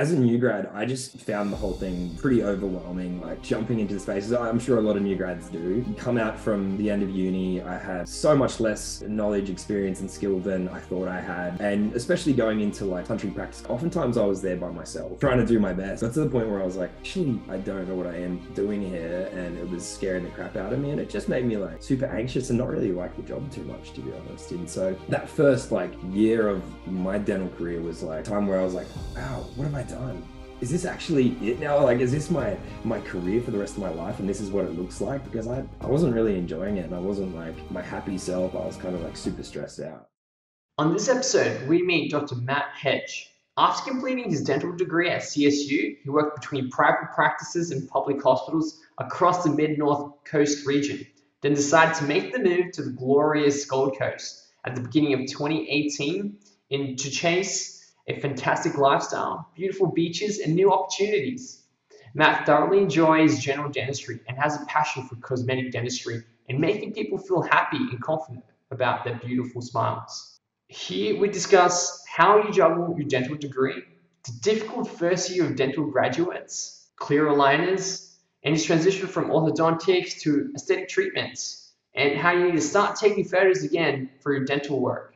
as a new grad, I just found the whole thing pretty overwhelming, like jumping into the spaces. I'm sure a lot of new grads do. Come out from the end of uni, I had so much less knowledge, experience, and skill than I thought I had. And especially going into like country practice, oftentimes I was there by myself, trying to do my best. Got to the point where I was like, actually, I don't know what I am doing here. And it was scaring the crap out of me. And it just made me like super anxious and not really like the job too much, to be honest. And so that first like year of my dental career was like time where I was like, wow, what have I done? Is this actually it now? Like, is this my my career for the rest of my life, and this is what it looks like? Because I I wasn't really enjoying it, and I wasn't like my happy self. I was kind of like super stressed out. On this episode, we meet Dr. Matt Hedge. After completing his dental degree at CSU, he worked between private practices and public hospitals across the mid North Coast region, then decided to make the move to the glorious Gold Coast at the beginning of 2018 in to chase a fantastic lifestyle, beautiful beaches, and new opportunities. Matt thoroughly enjoys general dentistry and has a passion for cosmetic dentistry and making people feel happy and confident about their beautiful smiles. Here we discuss how you juggle your dental degree, the difficult first year of dental graduates, clear aligners, and his transition from orthodontics to aesthetic treatments, and how you need to start taking photos again for your dental work.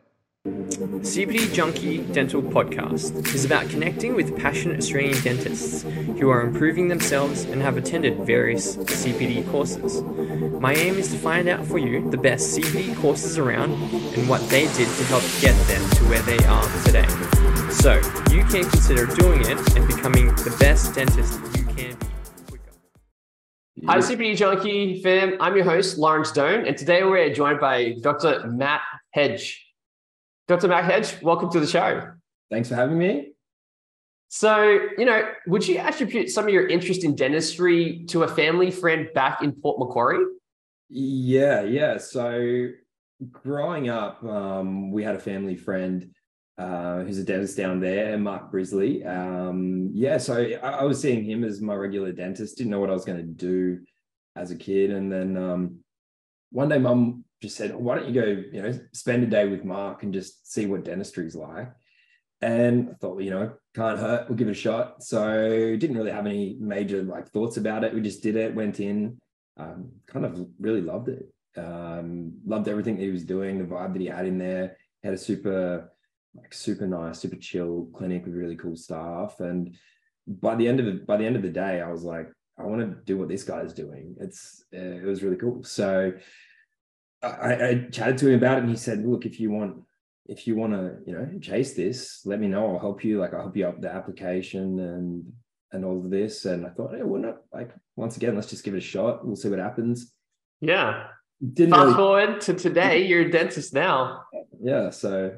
CPD Junkie Dental Podcast is about connecting with passionate Australian dentists who are improving themselves and have attended various CPD courses. My aim is to find out for you the best CPD courses around and what they did to help get them to where they are today. So you can consider doing it and becoming the best dentist you can be. Hi, CPD Junkie fam. I'm your host, Laurence Doan, and today we're joined by Dr. Matt Hedge. Dr. Matt Hedge, welcome to the show. Thanks for having me. So, you know, would you attribute some of your interest in dentistry to a family friend back in Port Macquarie? Yeah, yeah. So, growing up, um, we had a family friend uh, who's a dentist down there, Mark Brisley. Um, yeah, so I, I, was seeing him as my regular dentist. Didn't know what I was going to do as a kid, and then um, one day, Mum just said, why don't you go, you know, spend a day with Mark and just see what dentistry's like. And I thought, you know, can't hurt, we'll give it a shot. So didn't really have any major like thoughts about it. We just did it, went in, um, kind of really loved it. Um, loved everything that he was doing, the vibe that he had in there. Had a super, like super nice, super chill clinic with really cool staff. And by the end of the, by the end of the day, I was like, I want to do what this guy's doing. It's uh, it was really cool. So I, I chatted to him about it and he said, look, if you want, if you want to, you know, chase this, let me know. I'll help you. Like I'll help you up the application and and all of this. And I thought, why not? Like once again, let's just give it a shot. We'll see what happens. Yeah. Didn't Fast really... forward to today, you're a dentist now. Yeah. So,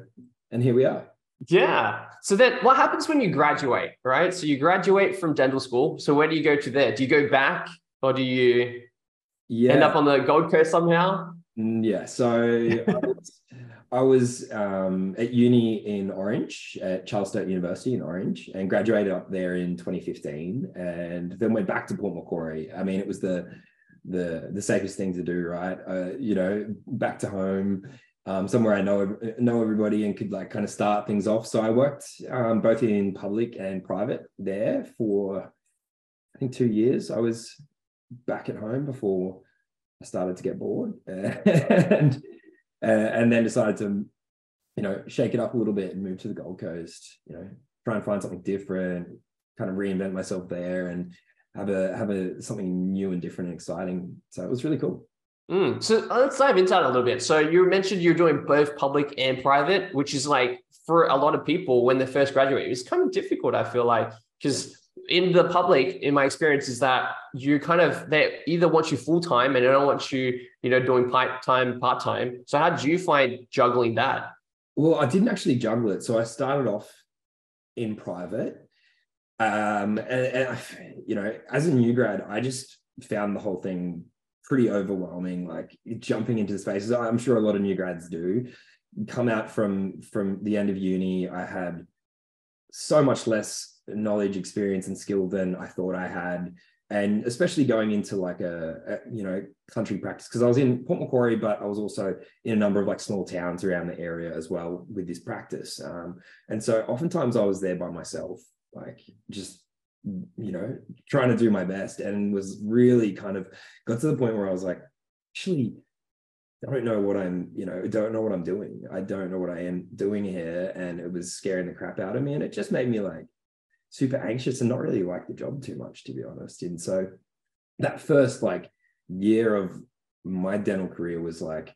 and here we are. Yeah. So then what happens when you graduate, right? So you graduate from dental school. So where do you go to there? Do you go back or do you yeah. end up on the Gold Coast somehow? Mm, yeah. So I was, I was um, at uni in Orange at Charles Sturt University in Orange and graduated up there in 2015 and then went back to Port Macquarie. I mean, it was the the the safest thing to do, right? Uh, you know, back to home, um, somewhere I know know everybody and could like kind of start things off. So I worked um, both in public and private there for I think two years. I was back at home before I started to get bored and uh, and then decided to you know shake it up a little bit and move to the Gold Coast. You know, try and find something different, kind of reinvent myself there and have a have a something new and different and exciting. So it was really cool. Mm. So let's dive into that a little bit. So you mentioned you're doing both public and private, which is like for a lot of people when they first graduate, it's kind of difficult. I feel like because in the public, in my experience, is that you kind of they either want you full time and they don't want you, you know, doing part time, part time. So how did you find juggling that? Well, I didn't actually juggle it. So I started off in private, um, and, and I, you know, as a new grad, I just found the whole thing pretty overwhelming. Like jumping into the spaces, I'm sure a lot of new grads do. Come out from from the end of uni, I had so much less knowledge, experience, and skill than I thought I had. And especially going into like a, a you know country practice because I was in Port Macquarie, but I was also in a number of like small towns around the area as well with this practice. Um, and so oftentimes I was there by myself. like just you know trying to do my best and was really kind of got to the point where I was like actually I don't know what I'm, you know, don't know what I'm doing. I don't know what I am doing here. And it was scaring the crap out of me. And it just made me like super anxious and not really like the job too much, to be honest. And so that first like year of my dental career was like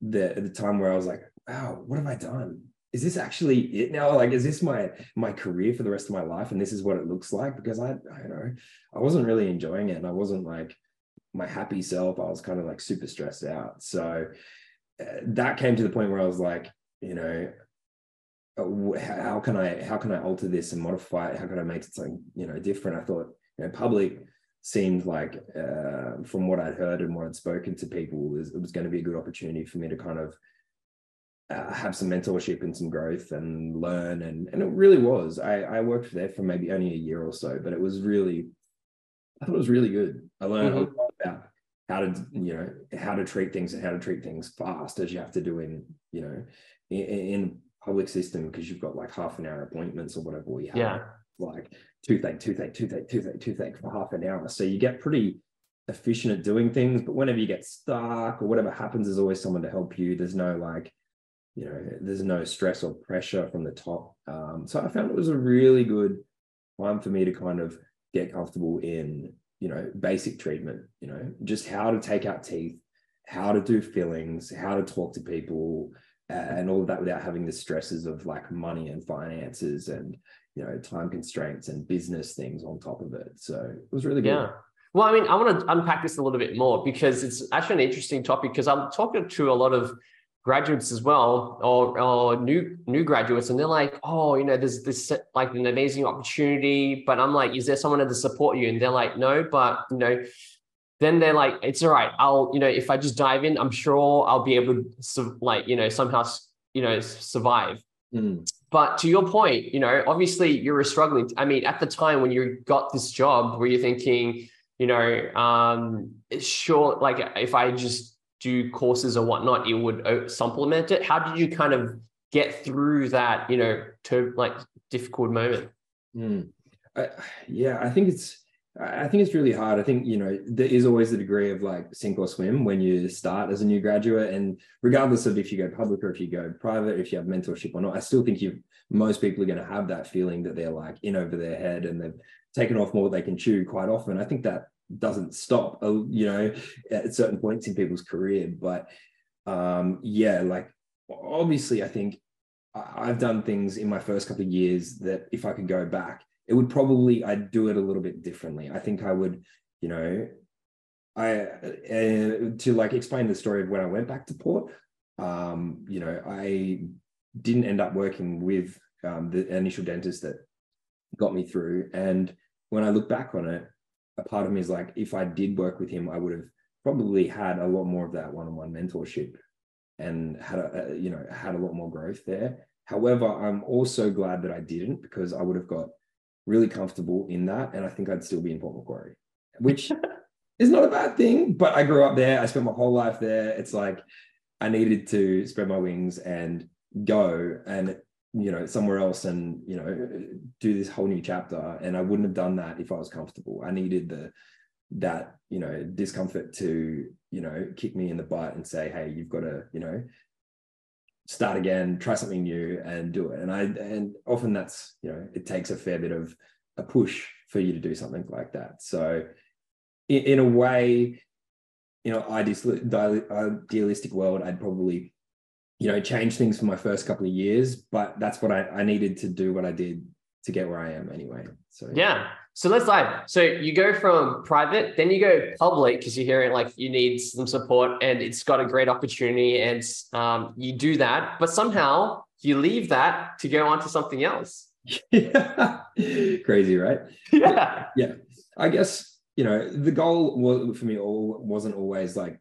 the the time where I was like, wow, what have I done? Is this actually it now? Like, is this my my career for the rest of my life? And this is what it looks like? Because I, I know, I wasn't really enjoying it. And I wasn't like my happy self. I was kind of like super stressed out. So uh, that came to the point where I was like, you know, how can I how can I alter this and modify it? How can I make it something you know different? I thought you know public seemed like uh, from what I'd heard and what I'd spoken to people was it was going to be a good opportunity for me to kind of uh, have some mentorship and some growth and learn and and it really was. I I worked there for maybe only a year or so, but it was really I thought it was really good. I learned mm-hmm. a lot about how to you know how to treat things and how to treat things fast as you have to do in you know in, in public system because you've got like half an hour appointments or whatever we have. Yeah. Like toothache, toothache, toothache, toothache, toothache for half an hour. So you get pretty efficient at doing things, but whenever you get stuck or whatever happens, there's always someone to help you. There's no like, you know, there's no stress or pressure from the top. Um, so I found it was a really good time for me to kind of get comfortable in you know basic treatment you know just how to take out teeth how to do fillings how to talk to people and all of that without having the stresses of like money and finances and you know time constraints and business things on top of it. So it was really good. Yeah. Well i mean i want to unpack this a little bit more because it's actually an interesting topic because i'm talking to a lot of graduates as well or, or new new graduates and they're like oh you know there's this like an amazing opportunity but i'm like is there someone to support you? And they're like no but you know then they're like it's all right i'll you know if i just dive in i'm sure i'll be able to like you know somehow you know survive mm. but to your point you know obviously you were struggling i mean at the time when you got this job were you thinking you know um sure like if i just do courses or whatnot, it would uh, supplement it. How did you kind of get through that, you know, to like difficult moment? Mm. I, yeah, I think it's I think it's really hard. I think you know there is always a degree of like sink or swim when you start as a new graduate, and regardless of if you go public or if you go private, if you have mentorship or not, I still think you most people are going to have that feeling that they're like in over their head and they've taken off more they can chew quite often. I think that doesn't stop, uh, you know, at certain points in people's career. But um, yeah, like obviously, I think I've done things in my first couple of years that if I could go back, it would probably I'd do it a little bit differently. I think I would, you know, I uh, to like explain the story of when I went back to Port. Um, you know, I didn't end up working with um, the initial dentist that got me through, and when I look back on it, a part of me is like, if I did work with him, I would have probably had a lot more of that one-on-one mentorship and had a, you know had a lot more growth there. However, I'm also glad that I didn't because I would have got really comfortable in that, and I think I'd still be in Port Macquarie, which is not a bad thing. But I grew up there. I spent my whole life there. It's like I needed to spread my wings and go. And you know somewhere else and you know do this whole new chapter and i wouldn't have done that if i was comfortable i needed the that you know discomfort to you know kick me in the butt and say hey you've got to you know start again try something new and do it and i and often that's you know it takes a fair bit of a push for you to do something like that so in, in a way you know idealistic world i'd probably you know, change things for my first couple of years, but that's what I, I needed to do what I did to get where I am anyway. So yeah. So let's dive. So you go from private, then you go public because you're hearing like you need some support and it's got a great opportunity and um, you do that, but somehow you leave that to go on to something else. Yeah. Crazy, right? Yeah. Yeah. I guess, you know, the goal was, for me all wasn't always like,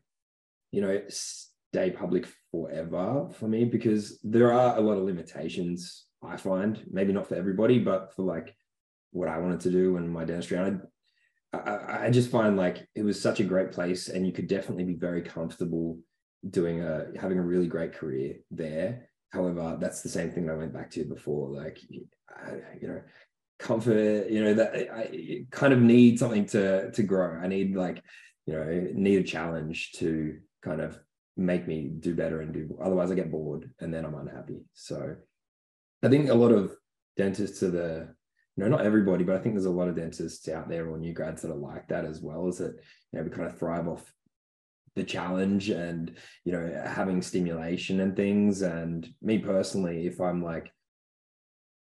you know, stay public forever for me because there are a lot of limitations I find, maybe not for everybody, but for like what I wanted to do and my dentistry. And I, I, I just find like it was such a great place, and you could definitely be very comfortable doing a having a really great career there. However, that's the same thing that I went back to before. Like, you know, comfort you know that i kind of need something to to grow i need like you know need a challenge to kind of make me do better and do otherwise i get bored and then i'm unhappy so i think a lot of dentists are the you know not everybody but i think there's a lot of dentists out there or new grads that are like that as well as that you know we kind of thrive off the challenge and you know having stimulation and things. And me personally if i'm like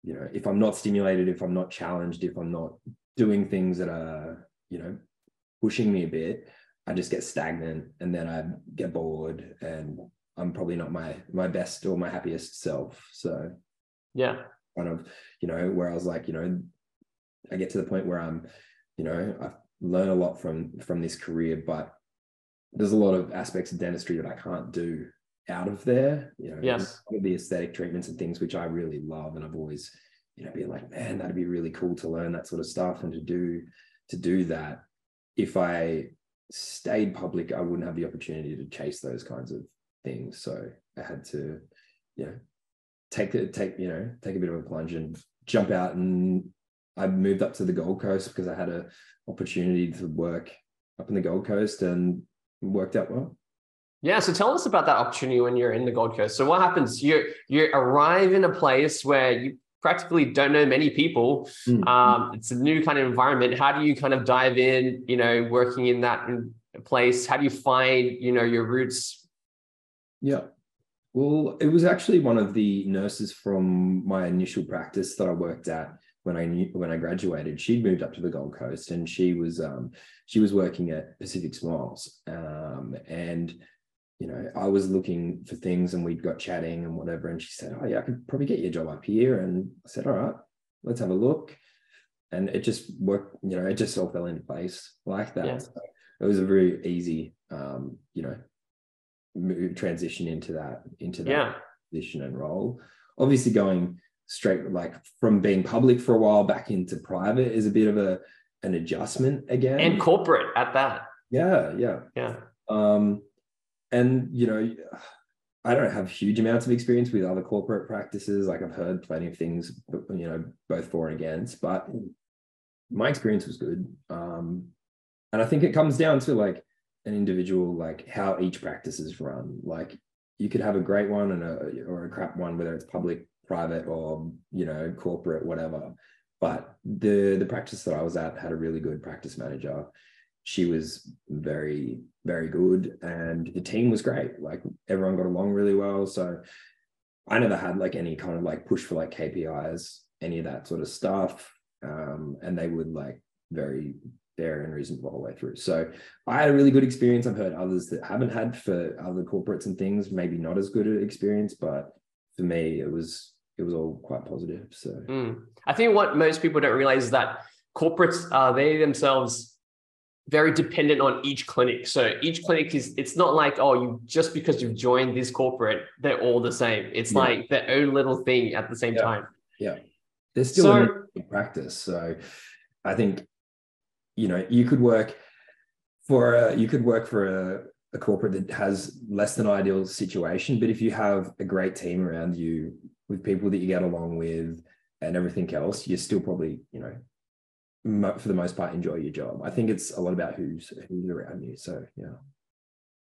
you know if i'm not stimulated if i'm not challenged if i'm not doing things that are you know pushing me a bit i just get stagnant and then i get bored and i'm probably not my my best or my happiest self. So yeah kind of you know where i was like you know i get to the point where i'm you know i've learned a lot from from this career but there's a lot of aspects of dentistry that i can't do out of there. You know, yes, the aesthetic treatments and things which I really love, and I've always, you know, been like, man, that'd be really cool to learn that sort of stuff and to do to do that. If I stayed public, I wouldn't have the opportunity to chase those kinds of things. So I had to, you know, take it, take you know, take a bit of a plunge and jump out. And I moved up to the Gold Coast because I had a opportunity to work up in the Gold Coast and worked out well. Yeah, so tell us about that opportunity when you're in the Gold Coast. So what happens? You you arrive in a place where you practically don't know many people. Mm-hmm. Um, it's a new kind of environment. How do you kind of dive in? You know, working in that place. How do you find you know your roots? Yeah. Well, it was actually one of the nurses from my initial practice that I worked at when I knew when I graduated. She'd moved up to the Gold Coast and she was um, she was working at Pacific Smiles, um, and you know, I was looking for things and we'd got chatting and whatever. And she said, Oh, yeah, I could probably get you a job up here. And I said, All right, let's have a look. And it just worked, you know, it just all fell into place like that. Yeah. So it was a very easy, um, you know, move, transition into that, into that yeah. position and role. Obviously, going straight like from being public for a while back into private is a bit of a an adjustment again. And corporate at that. Yeah, yeah. Yeah. Um, and you know i don't have huge amounts of experience with other corporate practices like i've heard plenty of things you know both for and against but my experience was good um, and i think it comes down to like an individual like how each practice is run. Like you could have a great one and a or a crap one whether it's public private or you know corporate whatever. But the the practice that i was at had a really good practice manager. She was very very good and the team was great. Like everyone got along really well. So i never had like any kind of like push for like kpis any of that sort of stuff. Um, and they would like very fair and reasonable the whole way through so i had a really good experience i've heard others that haven't had for other corporates and things maybe not as good an experience but for me it was it was all quite positive so mm. i think what most people don't realize is that corporates uh, they themselves very dependent on each clinic. So each clinic is it's not like oh you just because you've joined this corporate they're all the same. It's yeah. like their own little thing at the same yeah. time. Yeah, there's still so, a practice. So I think you know you could work for a, you could work for a, a corporate that has less than ideal situation, but if you have a great team around you with people that you get along with and everything else, you're still probably you know for the most part enjoy your job. I think it's a lot about who's who's around you. So yeah.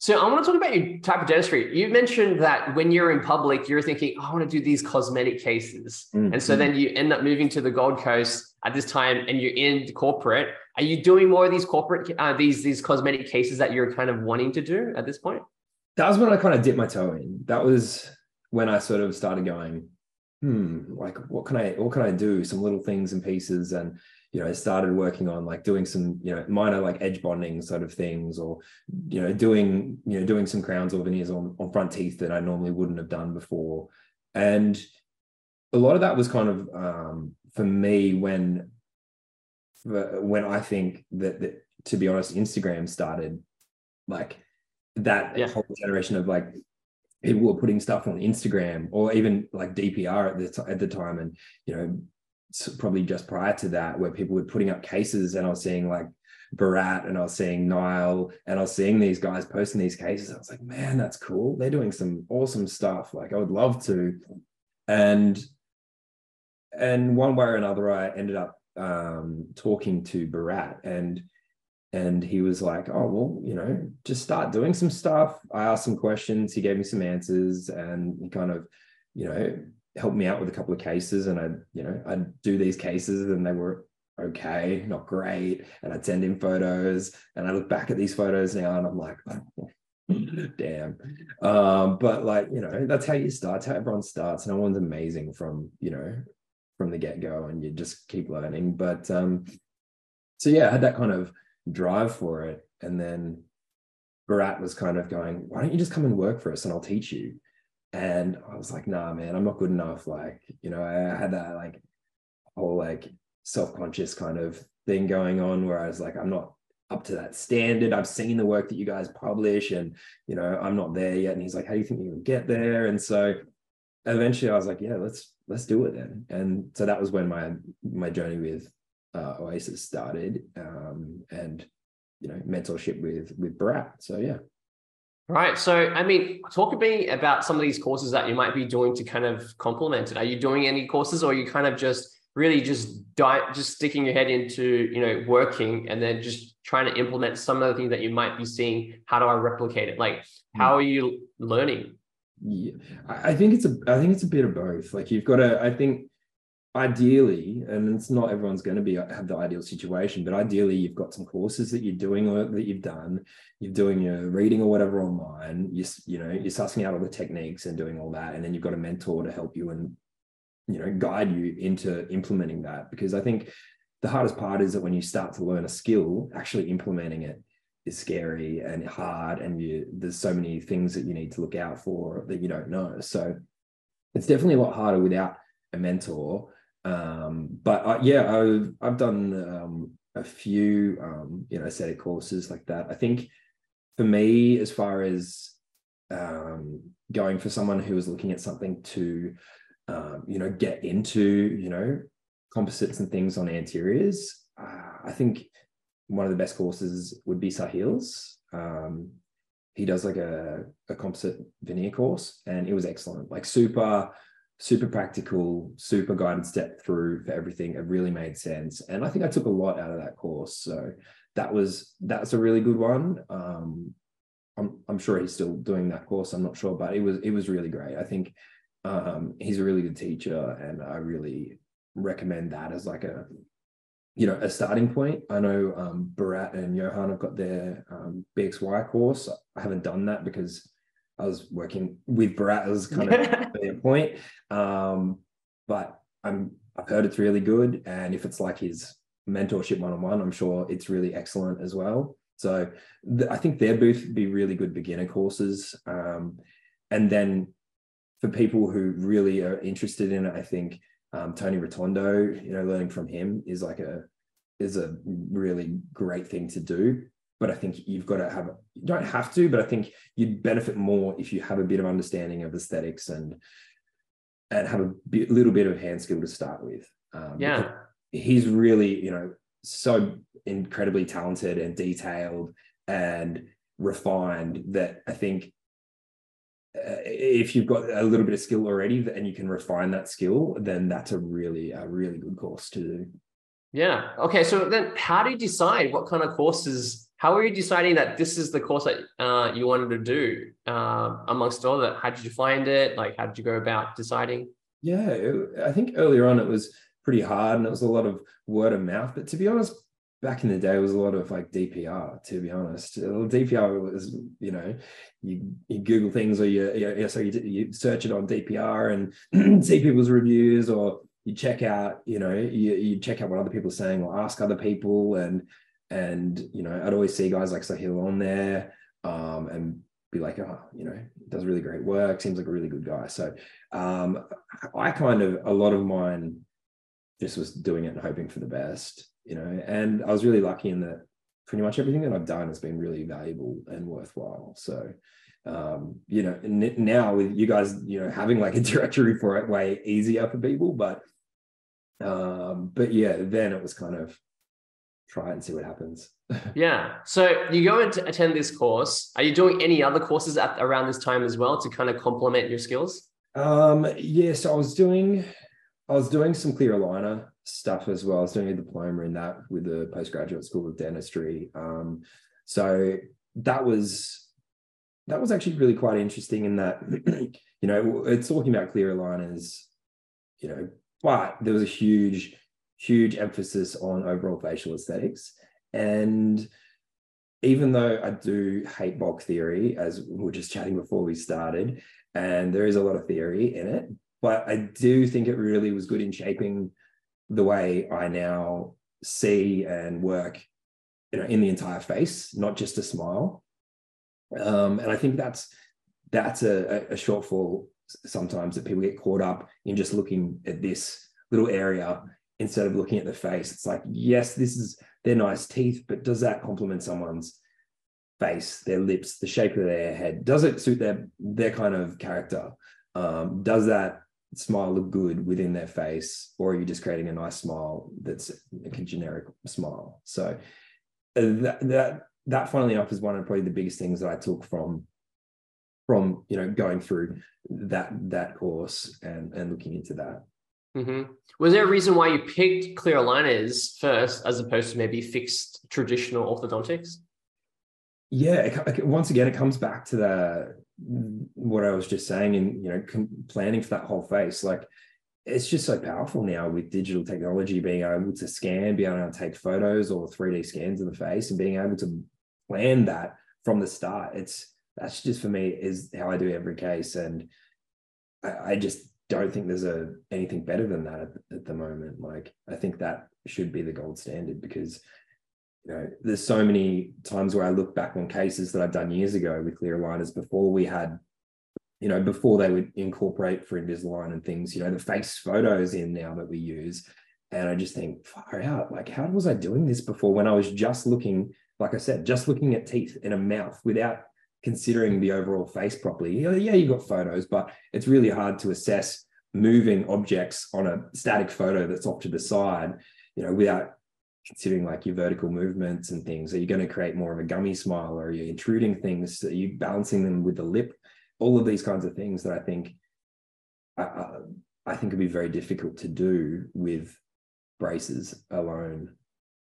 So I want to talk about your type of dentistry. You mentioned that when you're in public, you're thinking, oh, I want to do these cosmetic cases. Mm-hmm. And so then you end up moving to the Gold Coast at this time and you're in corporate. Are you doing more of these corporate, uh, these, these cosmetic cases that you're kind of wanting to do at this point? That was when I kind of dipped my toe in. That was when I sort of started going, hmm, like what can I, what can I do? Some little things and pieces. And you know started working on like doing some you know minor like edge bonding sort of things or you know doing you know doing some crowns or veneers on, on front teeth that i normally wouldn't have done before and a lot of that was kind of um, for me when when i think that, that to be honest instagram started like that yeah. whole generation of like people were putting stuff on Instagram or even like DPR at the t- at the time, and you know probably just prior to that where people were putting up cases and I was seeing like Bharat and I was seeing Nile and I was seeing these guys posting these cases. I was like, man, that's cool. They're doing some awesome stuff. Like I would love to. And and one way or another, I ended up um, talking to Bharat and and he was like, "Oh well, you know, just start doing some stuff." I asked some questions, he gave me some answers, and he kind of, you know, helped me out with a couple of cases. And I, you know, I'd do these cases, and they were okay, not great, and I'd send in photos, and I look back at these photos now, and I'm like, oh, damn. Um, but like, you know, that's how you start. That's how everyone starts. No one's amazing from, you know, from the get go, and you just keep learning. But um, so yeah, I had that kind of drive for it. And then Bharat was kind of going, why don't you just come and work for us and I'll teach you? And I was like, nah, man, I'm not good enough. Like, you know, I had that like whole like self-conscious kind of thing going on where I was like, I'm not up to that standard. I've seen the work that you guys publish and, you know, I'm not there yet. And he's like, how do you think you can get there? And so eventually I was like, yeah, let's, let's do it then. And so that was when my, my journey with uh, Oasis started, um, and you know mentorship with with Bharat. So yeah. Right. So I mean, talk to me about some of these courses that you might be doing to kind of complement it. Are you doing any courses, or are you kind of just really just die, just sticking your head into you know working and then just trying to implement some of the things that you might be seeing? How do I replicate it? Like, how are you learning? Yeah, I think it's a I think it's a bit of both. Like you've got to. I think ideally, and it's not everyone's going to be uh, have the ideal situation, but ideally you've got some courses that you're doing or that you've done, you're doing your reading or whatever online, you, you know, you're sussing out all the techniques and doing all that. And then you've got a mentor to help you and, you know, guide you into implementing that. Because I think the hardest part is that when you start to learn a skill, actually implementing it is scary and hard. And you, there's so many things that you need to look out for that you don't know. So it's definitely a lot harder without a mentor um, but uh, yeah, I've I've done um, a few um, you know aesthetic courses like that. I think for me, as far as um, going for someone who is looking at something to um, you know get into you know composites and things on anteriors, uh, I think one of the best courses would be Sahil's. Um, he does like a, a composite veneer course, and it was excellent. Like super super practical, super guided step through for everything. It really made sense. And I think I took a lot out of that course. So that was that's a really good one. Um, I'm I'm sure he's still doing that course. I'm not sure, but it was it was really great. I think um, he's a really good teacher, and I really recommend that as like a you know a starting point. I know um, Bharat and Johan have got their um, BXY course. I haven't done that because I was working with Bharat as kind of a point. Um, but I'm I've heard it's really good. And if it's like his mentorship one-on-one, I'm sure it's really excellent as well. So th- I think their booth would be really good beginner courses. Um, and then for people who really are interested in it, I think um, Tony Rotondo, you know, learning from him is like a is a really great thing to do but I think you've got to have you don't have to, but I think you'd benefit more if you have a bit of understanding of aesthetics and and have a bit, little bit of hand skill to start with. Um, yeah, he's really you know so incredibly talented and detailed and refined that I think if you've got a little bit of skill already and you can refine that skill, then that's a really a really good course to do. Yeah. Okay. So then, how do you decide what kind of courses how are you deciding that this is the course that uh, you wanted to do uh, amongst all that? How did you find it? Like, how did you go about deciding? Yeah, I think earlier on it was pretty hard and it was a lot of word of mouth. But to be honest, back in the day, it was a lot of like DPR. To be honest, DPR was you know you, you Google things or you, you so you, you search it on DPR and see people's reviews or you check out you know you, you check out what other people are saying or ask other people and and you know I'd always see guys like Sahil on there um, and be like, oh, you know, does really great work, seems like a really good guy. So um, I kind of a lot of mine just was doing it and hoping for the best, you know, and I was really lucky in that pretty much everything that I've done has been really valuable and worthwhile. So um, you know, now with you guys, you know, having like a directory for it way easier for people, but um, but yeah, then it was kind of try it and see what happens. yeah. So you go and attend this course. Are you doing any other courses at around this time as well to kind of complement your skills? Um, yeah. So I was doing, I was doing some clear aligner stuff as well. I was doing a diploma in that with the postgraduate school of dentistry. Um, so that was that was actually really quite interesting in that you know it's talking about clear aligners, you know, but there was a huge huge emphasis on overall facial aesthetics and even though I do hate bulk theory, as we were just chatting before we started, and there is a lot of theory in it, but I do think it really was good in shaping the way I now see and work, you know, in the entire face, not just a smile. Um, and I think that's that's a, a shortfall sometimes that people get caught up in just looking at this little area instead of looking at the face. It's like, yes, this is their nice teeth, but does that complement someone's face, their lips, the shape of their head? Does it suit their their kind of character? Um, does that smile look good within their face, or are you just creating a nice smile that's like a generic smile? So uh, that that that, funnily enough, is one of probably the biggest things that I took from from you know going through that that course and and looking into that. Mm-hmm. Was there a reason why you picked clear aligners first, as opposed to maybe fixed traditional orthodontics? Yeah, it, once again, it comes back to the what I was just saying, and you know, planning for that whole face. Like, it's just so powerful now with digital technology, being able to scan, being able to take photos or 3D scans of the face, and being able to plan that from the start. It's that's just for me is how I do every case, and I, I just don't think there's a anything better than that at, at, the moment. Like I think that should be the gold standard because know there's so many times where I look back on cases that I've done years ago with clear aligners before we had you know before they would incorporate for Invisalign and things. You know the face photos in now that we use, and I just think far out. Like how was I doing this before when I was just looking, like I said, just looking at teeth in a mouth without considering the overall face properly. Yeah, you've got photos, but it's really hard to assess moving objects on a static photo that's off to the side, you know, without considering like your vertical movements and things. Are you going to create more of a gummy smile or are you intruding things? Are you balancing them with the lip? All of these kinds of things that I think uh, I think would be very difficult to do with braces alone,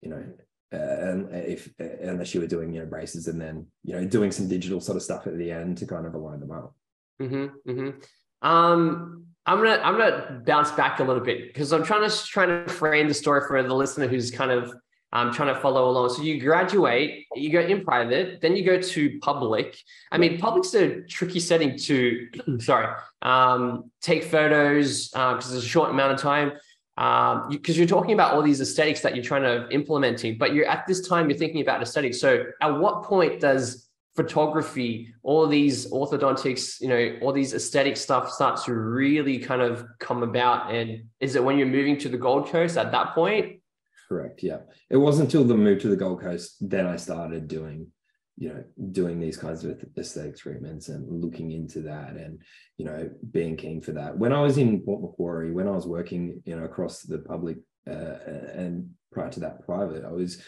you know, uh, and if uh, unless you were doing you know braces and then you know doing some digital sort of stuff at the end to kind of align them up. Mm-hmm, mm-hmm. Um, I'm gonna I'm gonna bounce back a little bit because I'm trying to trying to frame the story for the listener who's kind of um, trying to follow along. So you graduate, you go in private, then you go to public. I mean, public's a tricky setting to sorry um, take photos because uh, there's a short amount of time because um, you, are talking about all these aesthetics that you're trying to implementing, but you're at this time you're thinking about aesthetics. So at what point does photography, all these orthodontics, you know, all these aesthetic stuff starts to really kind of come about? And is it when you're moving to the Gold Coast at that point? Correct. Yeah. It wasn't until the move to the Gold Coast then I started doing you know doing these kinds of aesthetic treatments and looking into that and you know being keen for that when i was in port macquarie when i was working you know across the public uh, and prior to that private i was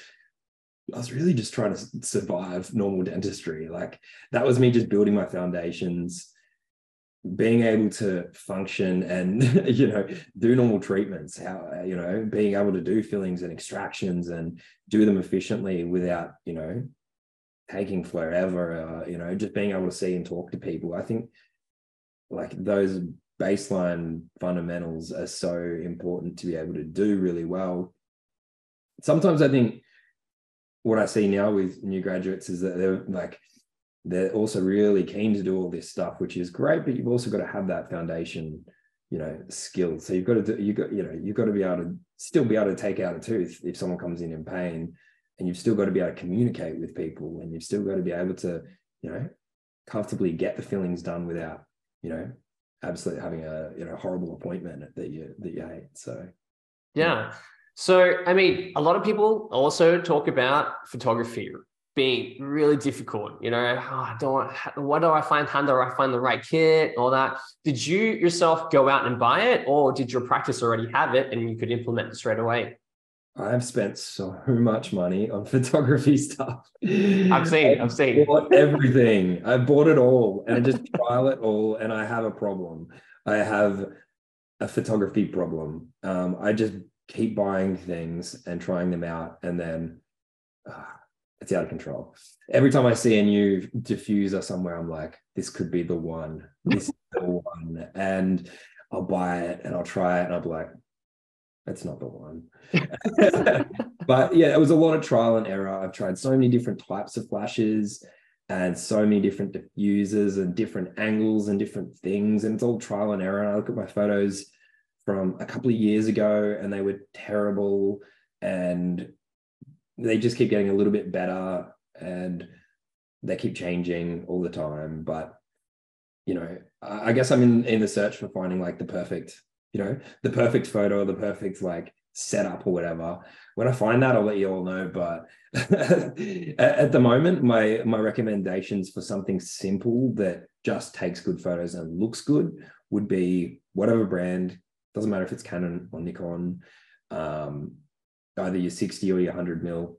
i was really just trying to survive normal dentistry like that was me just building my foundations being able to function and you know do normal treatments how you know being able to do fillings and extractions and do them efficiently without you know taking forever, uh, you know, just being able to see and talk to people. I think like those baseline fundamentals are so important to be able to do really well. Sometimes I think what I see now with new graduates is that they're like, they're also really keen to do all this stuff, which is great, but you've also got to have that foundation, you know, skill. So you've got to do, you got, you know, you've got to be able to still be able to take out a tooth if someone comes in in pain and you've still got to be able to communicate with people and you've still got to be able to you know comfortably get the fillings done without you know absolutely having a you know horrible appointment that you that you hate so yeah so i mean a lot of people also talk about photography being really difficult you know oh, I don't what do i find how do i find the right kit all that did you yourself go out and buy it or did your practice already have it and you could implement it straight away I've spent so much money on photography stuff. I've seen, I've seen. Bought everything. I bought it all and I just trial it all and I have a problem. I have a photography problem. Um, I just keep buying things and trying them out, and then uh, it's out of control. Every time I see a new diffuser somewhere, I'm like, this could be the one. This is the one. And I'll buy it and I'll try it and I'll be like, that's not the one. but yeah, it was a lot of trial and error. I've tried so many different types of flashes and so many different diffusers and different angles and different things. And it's all trial and error. And I look at my photos from a couple of years ago and they were terrible. And they just keep getting a little bit better and they keep changing all the time. But you know, I guess I'm in in the search for finding like the perfect, you know, the perfect photo, the perfect like setup or whatever. When I find that, I'll let you all know. But at the moment, my my recommendations for something simple that just takes good photos and looks good would be whatever brand. Doesn't matter if it's Canon or Nikon. Um, either your 60 or your 100 mil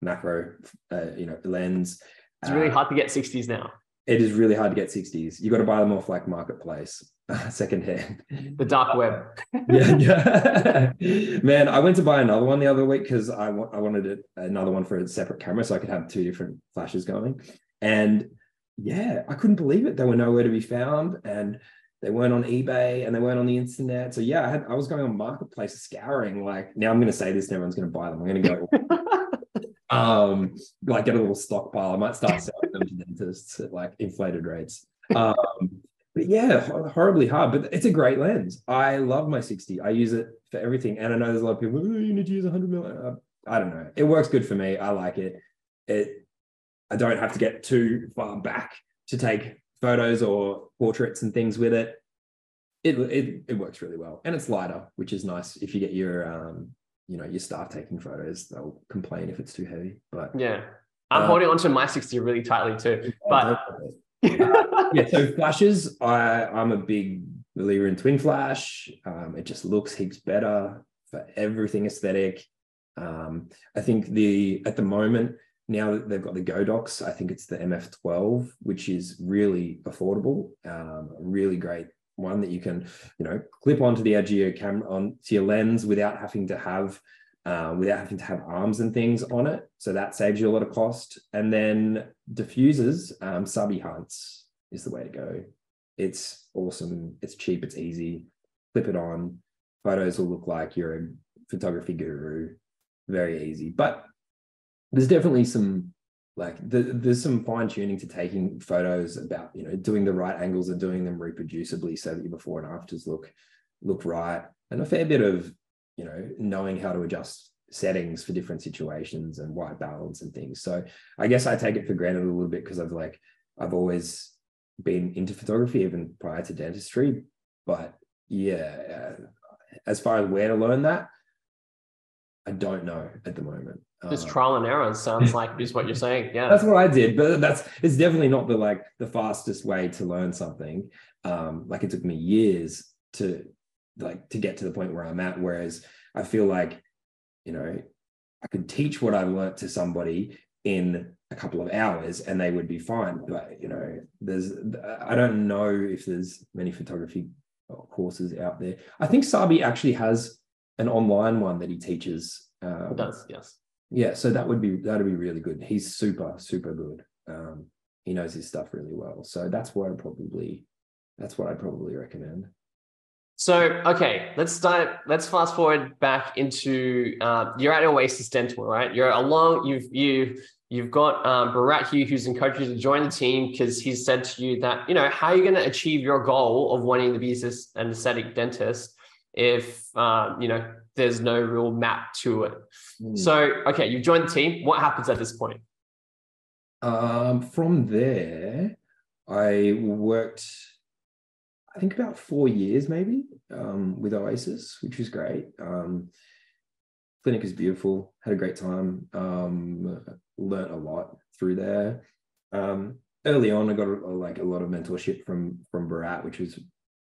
macro, uh, you know, lens. It's really uh, hard to get 60s now. It is really hard to get 60s. You got to buy them off like marketplace, secondhand. The dark web. yeah, yeah. Man, I went to buy another one the other week because I, w- I wanted it, another one for a separate camera so I could have two different flashes going. And yeah, I couldn't believe it. They were nowhere to be found. And they weren't on eBay and they weren't on the internet. So yeah, I had I was going on marketplace scouring. Like now I'm gonna say this and everyone's gonna buy them. I'm gonna go um like get a little stockpile. I might start selling them to dentists at like inflated rates. Um but yeah, horribly hard. But it's a great lens. I love my 60. I use it for everything. And I know there's a lot of people, oh, you need to use 100 million. Uh, I don't know. It works good for me. I like it. It I don't have to get too far back to take photos or portraits and things with it. It, it it works really well. And it's lighter which is nice. If you get your um you know your staff taking photos they'll complain if it's too heavy but yeah. I'm uh, holding onto my 60 really tightly too but uh, yeah so flashes i i'm a big believer in twin flash. Um, it just looks heaps better for everything aesthetic. Um, i think the at the moment now that they've got the Godox, I think it's the MF12, which is really affordable, um, really great one that you can, you know, clip onto the edge of your camera onto your lens without having to have uh, without having to have arms and things on it. So that saves you a lot of cost. And then diffusers, um, Sabi Hunts is the way to go. It's awesome. It's cheap. It's easy. Clip it on. Photos will look like you're a photography guru. Very easy. But there's definitely some like the, there's some fine tuning to taking photos about you know doing the right angles and doing them reproducibly so that your before and afters look look right and a fair bit of you know knowing how to adjust settings for different situations and white balance and things. So i guess i take it for granted a little bit because i've like i've always been into photography even prior to dentistry but yeah uh, as far as where to learn that i don't know at the moment just uh, trial and error sounds like is what you're saying. Yeah. That's what I did, but that's it's definitely not the like the fastest way to learn something. Um, like it took me years to like to get to the point where I'm at. Whereas I feel like, you know, I could teach what I've learned to somebody in a couple of hours and they would be fine. But you know, there's I don't know if there's many photography courses out there. I think Sabi actually has an online one that he teaches. Um, it does, yes yeah, so that would be that'd be really good. He's super super good. Um, he knows his stuff really well. So that's what I probably that's what I'd probably recommend. So okay, let's start. Let's fast forward back into uh, you're at Oasis Dental, right? You're along. You've you you've got um, Bharat here who's encouraged you to join the team because he's said to you that you know how are you going to achieve your goal of wanting to be an aesthetic dentist if uh, you know there's no real map to it. Mm. So, okay, you've joined the team. What happens at this point? Um, from there, I worked, I think about four years maybe um, with Oasis, which was great. Um, clinic is beautiful. Had a great time. Um, learned a lot through there. Um, early on, I got a, like a lot of mentorship from from Bharat, which was,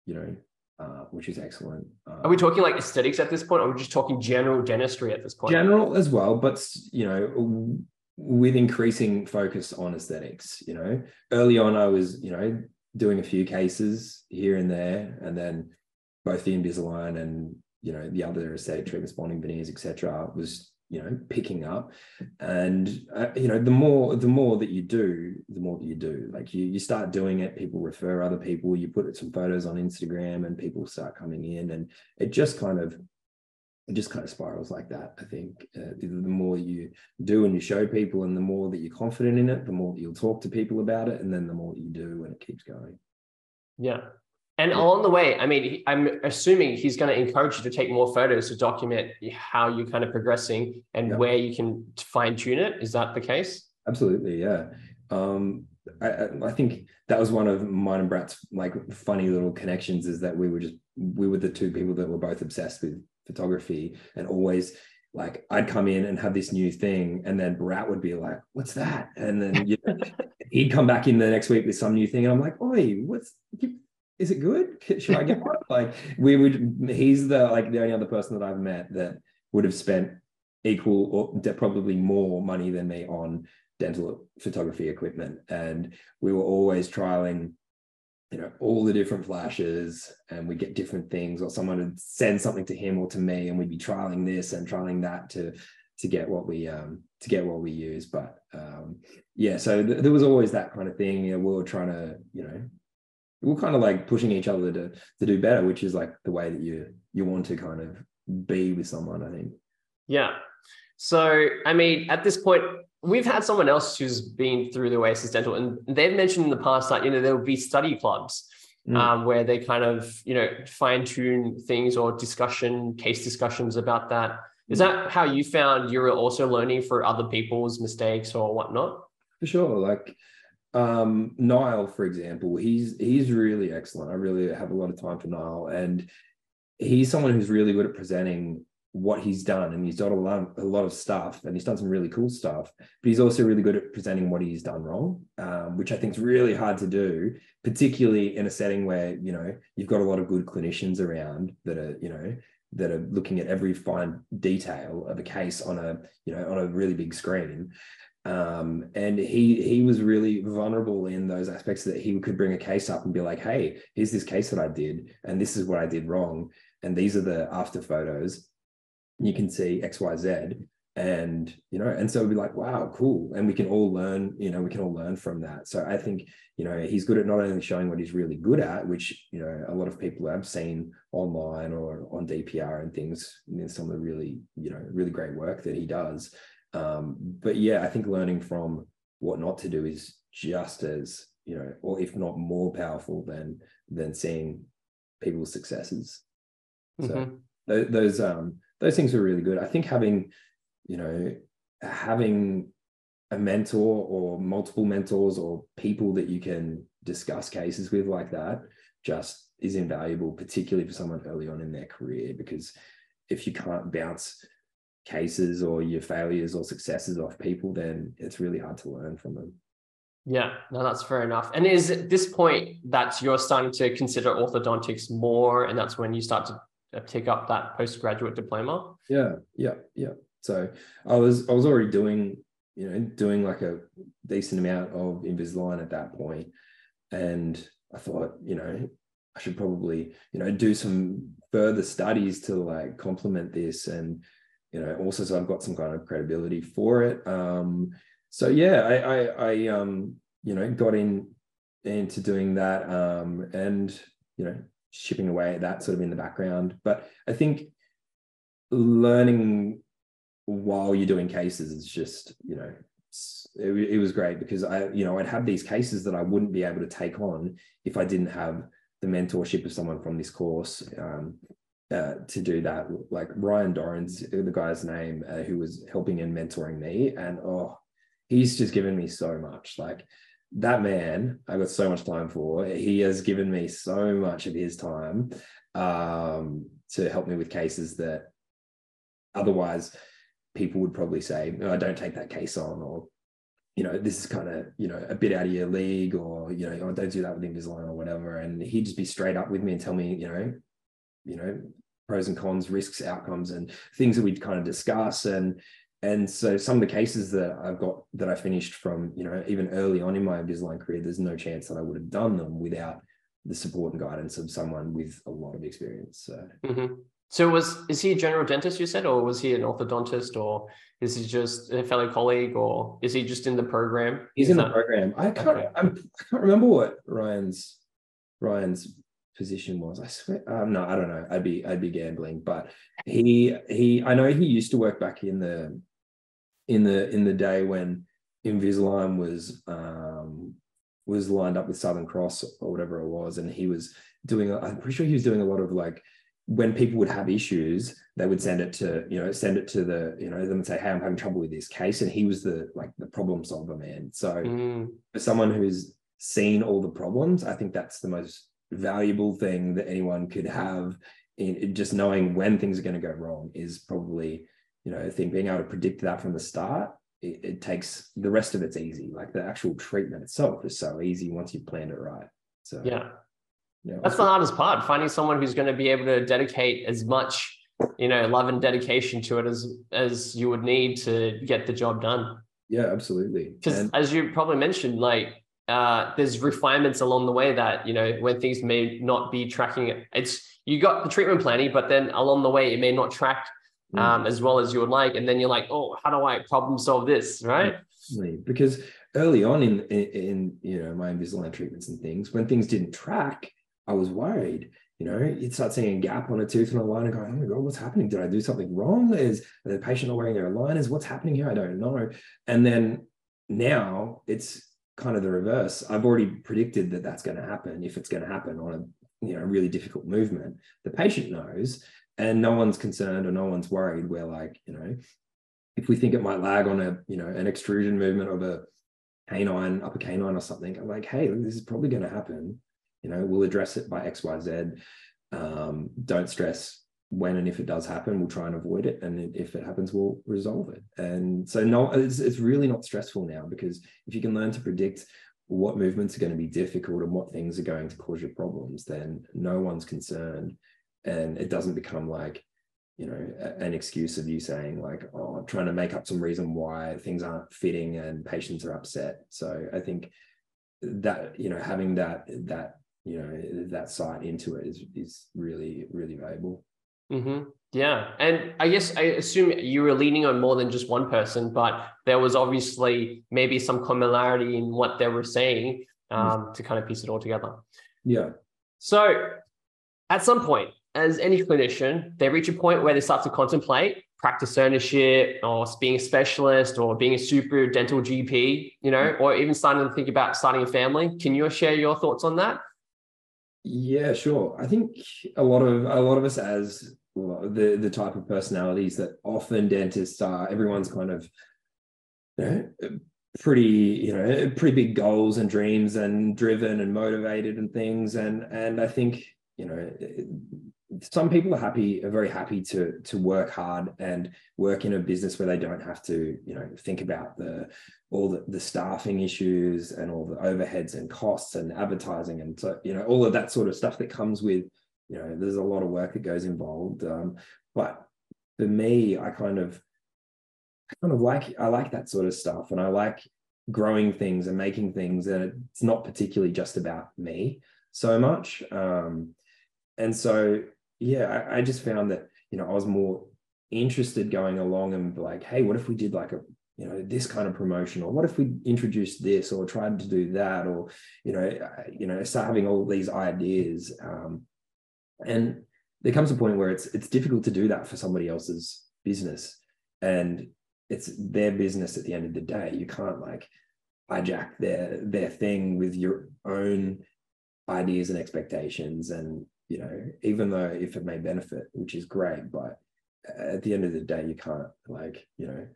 you know, uh, which is excellent. Uh, are we talking like aesthetics at this point, or are we just talking general dentistry at this point? General as well, but you know, with increasing focus on aesthetics. You know, early on, I was you know doing a few cases here and there, and then both the Invisalign and you know the other aesthetic treatments, bonding veneers, etc., was you know picking up. And uh, you know the more the more that you do the more that you do. Like you you start doing it people refer other people you put some photos on instagram and people start coming in and it just kind of it just kind of spirals like that i think. Uh, the, more you do and you show people and the more that you're confident in it the more that you'll talk to people about it and then the more that you do and it keeps going. Yeah and along the way, I mean, I'm assuming he's going to encourage you to take more photos to document how you're kind of progressing and yep. where you can fine tune it. Is that the case? Absolutely, yeah. Um, I, I, think that was one of mine and Brat's like funny little connections is that we were just we were the two people that were both obsessed with photography and always like I'd come in and have this new thing, and then Brat would be like, "What's that?" And then you know, he'd come back in the next week with some new thing, and I'm like, "Oi, what's is it good? Should I get one? like we would, he's the like the only other person that I've met that would have spent equal or probably more money than me on dental photography equipment. And we were always trialing, you know, all the different flashes and we get different things, or someone would send something to him or to me, and we'd be trialing this and trialing that to to get what we um to get what we use. But um yeah, so th- there was always that kind of thing. You know, we were trying to, you know, we're kind of like pushing each other to to do better, which is like the way that you you want to kind of be with someone. I think. Yeah. So I mean, at this point, we've had someone else who's been through the Oasis Dental, and they've mentioned in the past that you know there will be study clubs. Mm. Um, where they kind of you know fine tune things or discussion case discussions about that is that how you found you were also learning for other people's mistakes or whatnot for sure like um, Niall, for example, he's he's really excellent. I really have a lot of time for Niall, and he's someone who's really good at presenting what he's done, and he's done a lot a lot of stuff, and he's done some really cool stuff. But he's also really good at presenting what he's done wrong, um, which I think is really hard to do, particularly in a setting where you know you've got a lot of good clinicians around that are you know that are looking at every fine detail of a case on a you know on a really big screen um, and he he was really vulnerable in those aspects that he could bring a case up and be like, "Hey, here's this case that I did, and this is what I did wrong, and these are the after photos. You can see X, Y, Z, And you know, and so it'd be like, "Wow, cool!" And we can all learn. You know, we can all learn from that. So I think you know he's good at not only showing what he's really good at, which you know a lot of people have seen online or on DPR and things. and some of the really you know really great work that he does um, but yeah, I think learning from what not to do is just as you know, or if not more powerful than than seeing people's successes. Mm-hmm. So th- those um those things are really good. I think having you know having a mentor or multiple mentors or people that you can discuss cases with like that just is invaluable, particularly for someone early on in their career, because if you can't bounce cases or your failures or successes off people, then it's really hard to learn from them. Yeah, no, that's fair enough. And is at this point that you're starting to consider orthodontics more, and that's when you start to uh, take up that postgraduate diploma? Yeah, yeah, yeah. So I was I was already doing you know doing like a decent amount of Invisalign at that point, and I thought you know I should probably you know do some further studies to like complement this and you know, also so I've got some kind of credibility for it. Um, so yeah, I, I, I um, you know, got in into doing that, um, and you know, shipping away at that sort of in the background. But I think learning while you're doing cases is just, you know, it, it was great because I, you know, I'd have these cases that I wouldn't be able to take on if I didn't have the mentorship of someone from this course. Um, uh, to do that. Like Ryan Doran's the guy's name uh, who was helping and mentoring me, and oh, he's just given me so much. Like that man, I got so much time for. He has given me so much of his time um, to help me with cases that otherwise people would probably say, "No, don't take that case on," or you know, this is kind of, you know, a bit out of your league, or, you know, oh, don't do that with Invisalign or whatever. And he'd just be straight up with me and tell me, you know, you know pros and cons risks outcomes and things that we'd kind of discuss and and so some of the cases that I've got that I finished from you know even early on in my Invisalign career there's no chance that I would have done them without the support and guidance of someone with a lot of experience so mm-hmm. So was is he a general dentist? You said, or was he an orthodontist, or is he just a fellow colleague, or is he just in the program? He's is in that... the program. I can't. Okay. I can't remember what Ryan's Ryan's position was. I swear. Um, no, I don't know. I'd be I'd be gambling. But he he. I know he used to work back in the in the in the day when Invisalign was um was lined up with Southern Cross or whatever it was, and he was doing. I'm pretty sure he was doing a lot of like when people would have issues, they would send it to, you know, send it to the, you know, them and say, Hey, I'm having trouble with this case. And he was the like the problem solver, man. So mm. for someone who's seen all the problems, I think that's the most valuable thing that anyone could have in just knowing when things are going to go wrong is probably, you know, I think being able to predict that from the start, it, it takes the rest of it's easy. Like the actual treatment itself is so easy once you've planned it right. So yeah, yeah, that's the hardest part finding someone who's going to be able to dedicate as much you know love and dedication to it as as you would need to get the job done. Yeah absolutely. Because as you probably mentioned like uh, there's refinements along the way that you know when things may not be tracking it's you got the treatment planning but then along the way it may not track mm. um, mm. as well as you would like and then you're like oh how do i problem solve this right because early on in, in, in you know my invisalign treatments and things when things didn't track I was worried. You know, you'd start seeing a gap on a tooth and a line and going, oh my God, what's happening? Did I do something wrong? Is the patient not wearing their aligners? What's happening here? I don't know. And then now it's kind of the reverse. I've already predicted that that's going to happen if it's going to happen on a you know really difficult movement. The patient knows, and no one's concerned or no one's worried. We're like, you know, if we think it might lag on a you know an extrusion movement of a canine, upper canine or something, I'm like, hey, this is probably going to happen you know we'll address it by xyz um, don't stress when and if it does happen we'll try and avoid it and if it happens we'll resolve it. And so no it's, it's really not stressful now because if you can learn to predict what movements are going to be difficult and what things are going to cause you problems then no one's concerned. And it doesn't become like you know an excuse of you saying like oh i'm trying to make up some reason why things aren't fitting and patients are upset. So i think that you know having that that you know that sight into it is is really really valuable mm-hmm. yeah and i guess i assume you were leaning on more than just one person but there was obviously maybe some commonality in what they were saying um, mm-hmm. to kind of piece it all together yeah so at some point as any clinician they reach a point where they start to contemplate practice ownership or being a specialist or being a super dental gp you know mm-hmm. or even starting to think about starting a family can you share your thoughts on that yeah, sure. I think a lot of a lot of us as the the type of personalities that often dentists are. Everyone's kind of you know, pretty you know pretty big goals and dreams and driven and motivated and things. And and I think you know some people are happy are very happy to to work hard and work in a business where they don't have to you know think about the all the, the staffing issues and all the overheads and costs and advertising and so you know all of that sort of stuff that comes with you know there's a lot of work that goes involved um, but for me i kind of kind of like i like that sort of stuff and i like growing things and making things and it's not particularly just about me so much um, and so yeah, I, I just found that you know I was more interested going along and like, hey, what if we did like a you know this kind of promotion or what if we introduced this or tried to do that or you know you know start having all these ideas? Um, and there comes a point where it's it's difficult to do that for somebody else's business and it's their business at the end of the day you can't like hijack their their thing with your own ideas and expectations and you know, even though if it may benefit, which is great, but at the end of the day, you can't like, you know,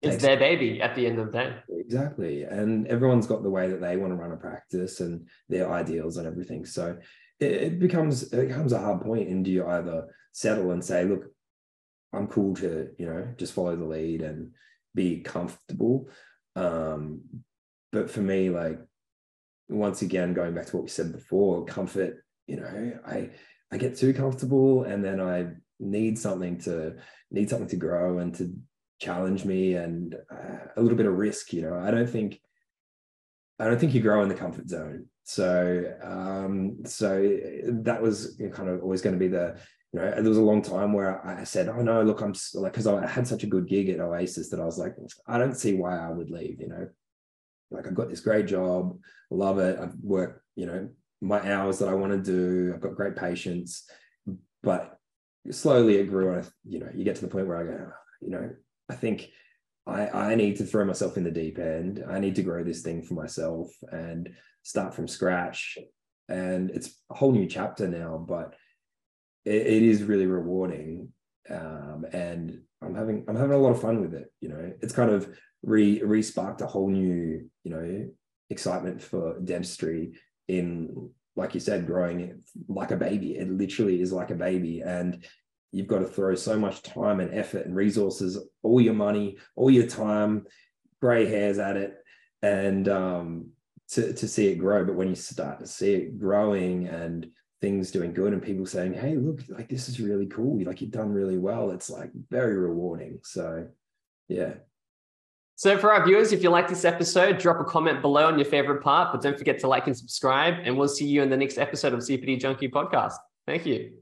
it's their baby at the end of the day. Exactly. And everyone's got the way that they want to run a practice and their ideals and everything. So it, becomes it becomes a hard point. And do you either settle and say, look, I'm cool to, you know, just follow the lead and be comfortable. Um, but for me, like once again, going back to what we said before, comfort you know i i get too comfortable and then i need something to need something to grow and to challenge me and uh, a little bit of risk you know i don't think i don't think you grow in the comfort zone so um so that was kind of always going to be the you know, there was a long time where I said, "Oh no, look, I'm like," because I had such a good gig at Oasis that I was like, "I don't see why I would leave." You know, like I've got this great job, love it. I've worked, you know, my hours that I want to do. I've got great patients, but slowly it grew. And I, you know, you get to the point where I go, you know, I think I, I need to throw myself in the deep end. I need to grow this thing for myself and start from scratch. And it's a whole new chapter now, but it, it is really rewarding. Um, and I'm having I'm having a lot of fun with it. You know, it's kind of re re sparked a whole new you know excitement for dentistry in like you said, growing like a baby. It literally is like a baby, and you've got to throw so much time and effort and resources, all your money, all your time, gray hairs at it, and um, to to see it grow. But when you start to see it growing and things doing good and people saying, "Hey, look, like this is really cool. Like you've done really well." It's like very rewarding. So, yeah. So for our viewers, if you like this episode, drop a comment below on your favorite part, but don't forget to like and subscribe. And we'll see you in the next episode of CPD Junkie Podcast. Thank you.